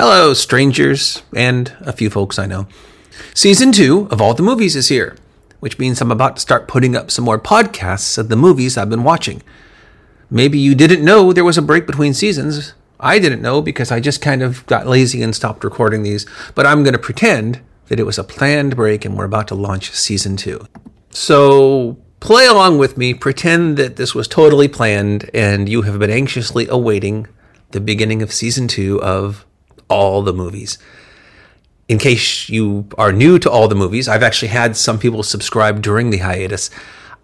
Hello, strangers, and a few folks I know. Season two of All the Movies is here, which means I'm about to start putting up some more podcasts of the movies I've been watching. Maybe you didn't know there was a break between seasons. I didn't know because I just kind of got lazy and stopped recording these, but I'm going to pretend that it was a planned break and we're about to launch season two. So play along with me, pretend that this was totally planned and you have been anxiously awaiting the beginning of season two of all the movies. In case you are new to all the movies, I've actually had some people subscribe during the hiatus.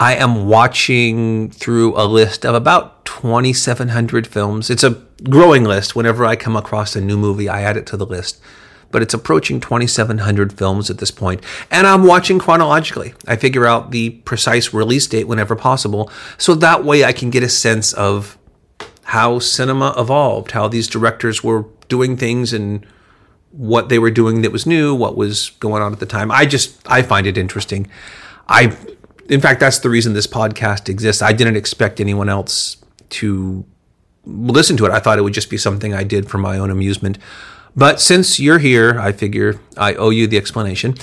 I am watching through a list of about 2,700 films. It's a growing list. Whenever I come across a new movie, I add it to the list. But it's approaching 2,700 films at this point. And I'm watching chronologically. I figure out the precise release date whenever possible. So that way I can get a sense of how cinema evolved, how these directors were doing things and what they were doing that was new, what was going on at the time. I just I find it interesting. I in fact that's the reason this podcast exists. I didn't expect anyone else to listen to it. I thought it would just be something I did for my own amusement. But since you're here, I figure I owe you the explanation.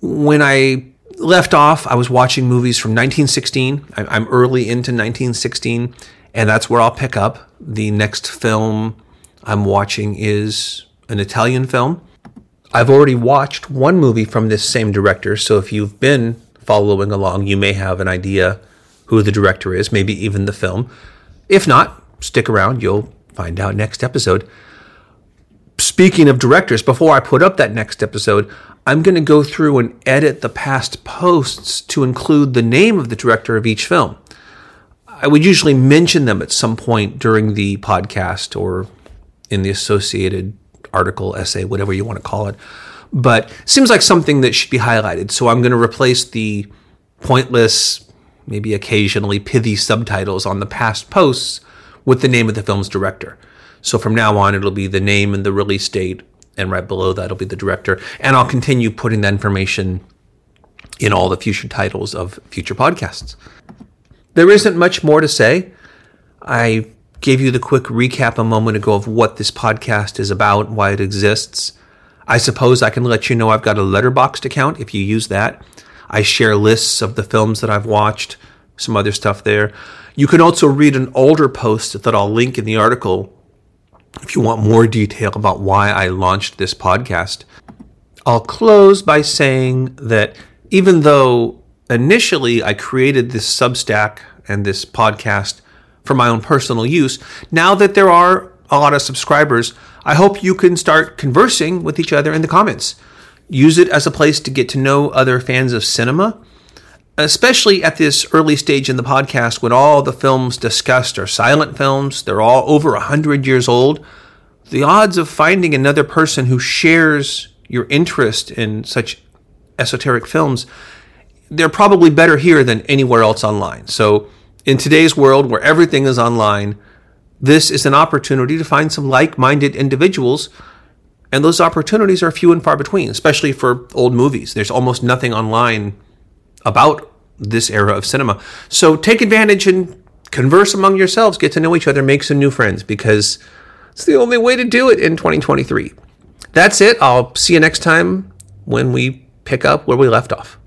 When I left off, I was watching movies from 1916. I'm early into 1916, and that's where I'll pick up. The next film I'm watching is an Italian film. I've already watched one movie from this same director, so if you've been following along, you may have an idea who the director is, maybe even the film. If not, stick around, you'll find out next episode. Speaking of directors, before I put up that next episode, I'm going to go through and edit the past posts to include the name of the director of each film. I would usually mention them at some point during the podcast or in the associated article, essay, whatever you want to call it. But seems like something that should be highlighted. So I'm going to replace the pointless, maybe occasionally pithy subtitles on the past posts with the name of the film's director. So from now on, it'll be the name and the release date, and right below that will be the director. And I'll continue putting that information in all the future titles of future podcasts. There isn't much more to say. I gave you the quick recap a moment ago of what this podcast is about, why it exists. I suppose I can let you know I've got a Letterboxd account if you use that. I share lists of the films that I've watched, some other stuff there. You can also read an older post that I'll link in the article if you want more detail about why I launched this podcast. I'll close by saying that even though initially I created this Substack and this podcast for my own personal use. Now that there are a lot of subscribers, I hope you can start conversing with each other in the comments. Use it as a place to get to know other fans of cinema, especially at this early stage in the podcast when all the films discussed are silent films, they're all over 100 years old. The odds of finding another person who shares your interest in such esoteric films, they're probably better here than anywhere else online. So in today's world where everything is online, this is an opportunity to find some like minded individuals. And those opportunities are few and far between, especially for old movies. There's almost nothing online about this era of cinema. So take advantage and converse among yourselves, get to know each other, make some new friends, because it's the only way to do it in 2023. That's it. I'll see you next time when we pick up where we left off.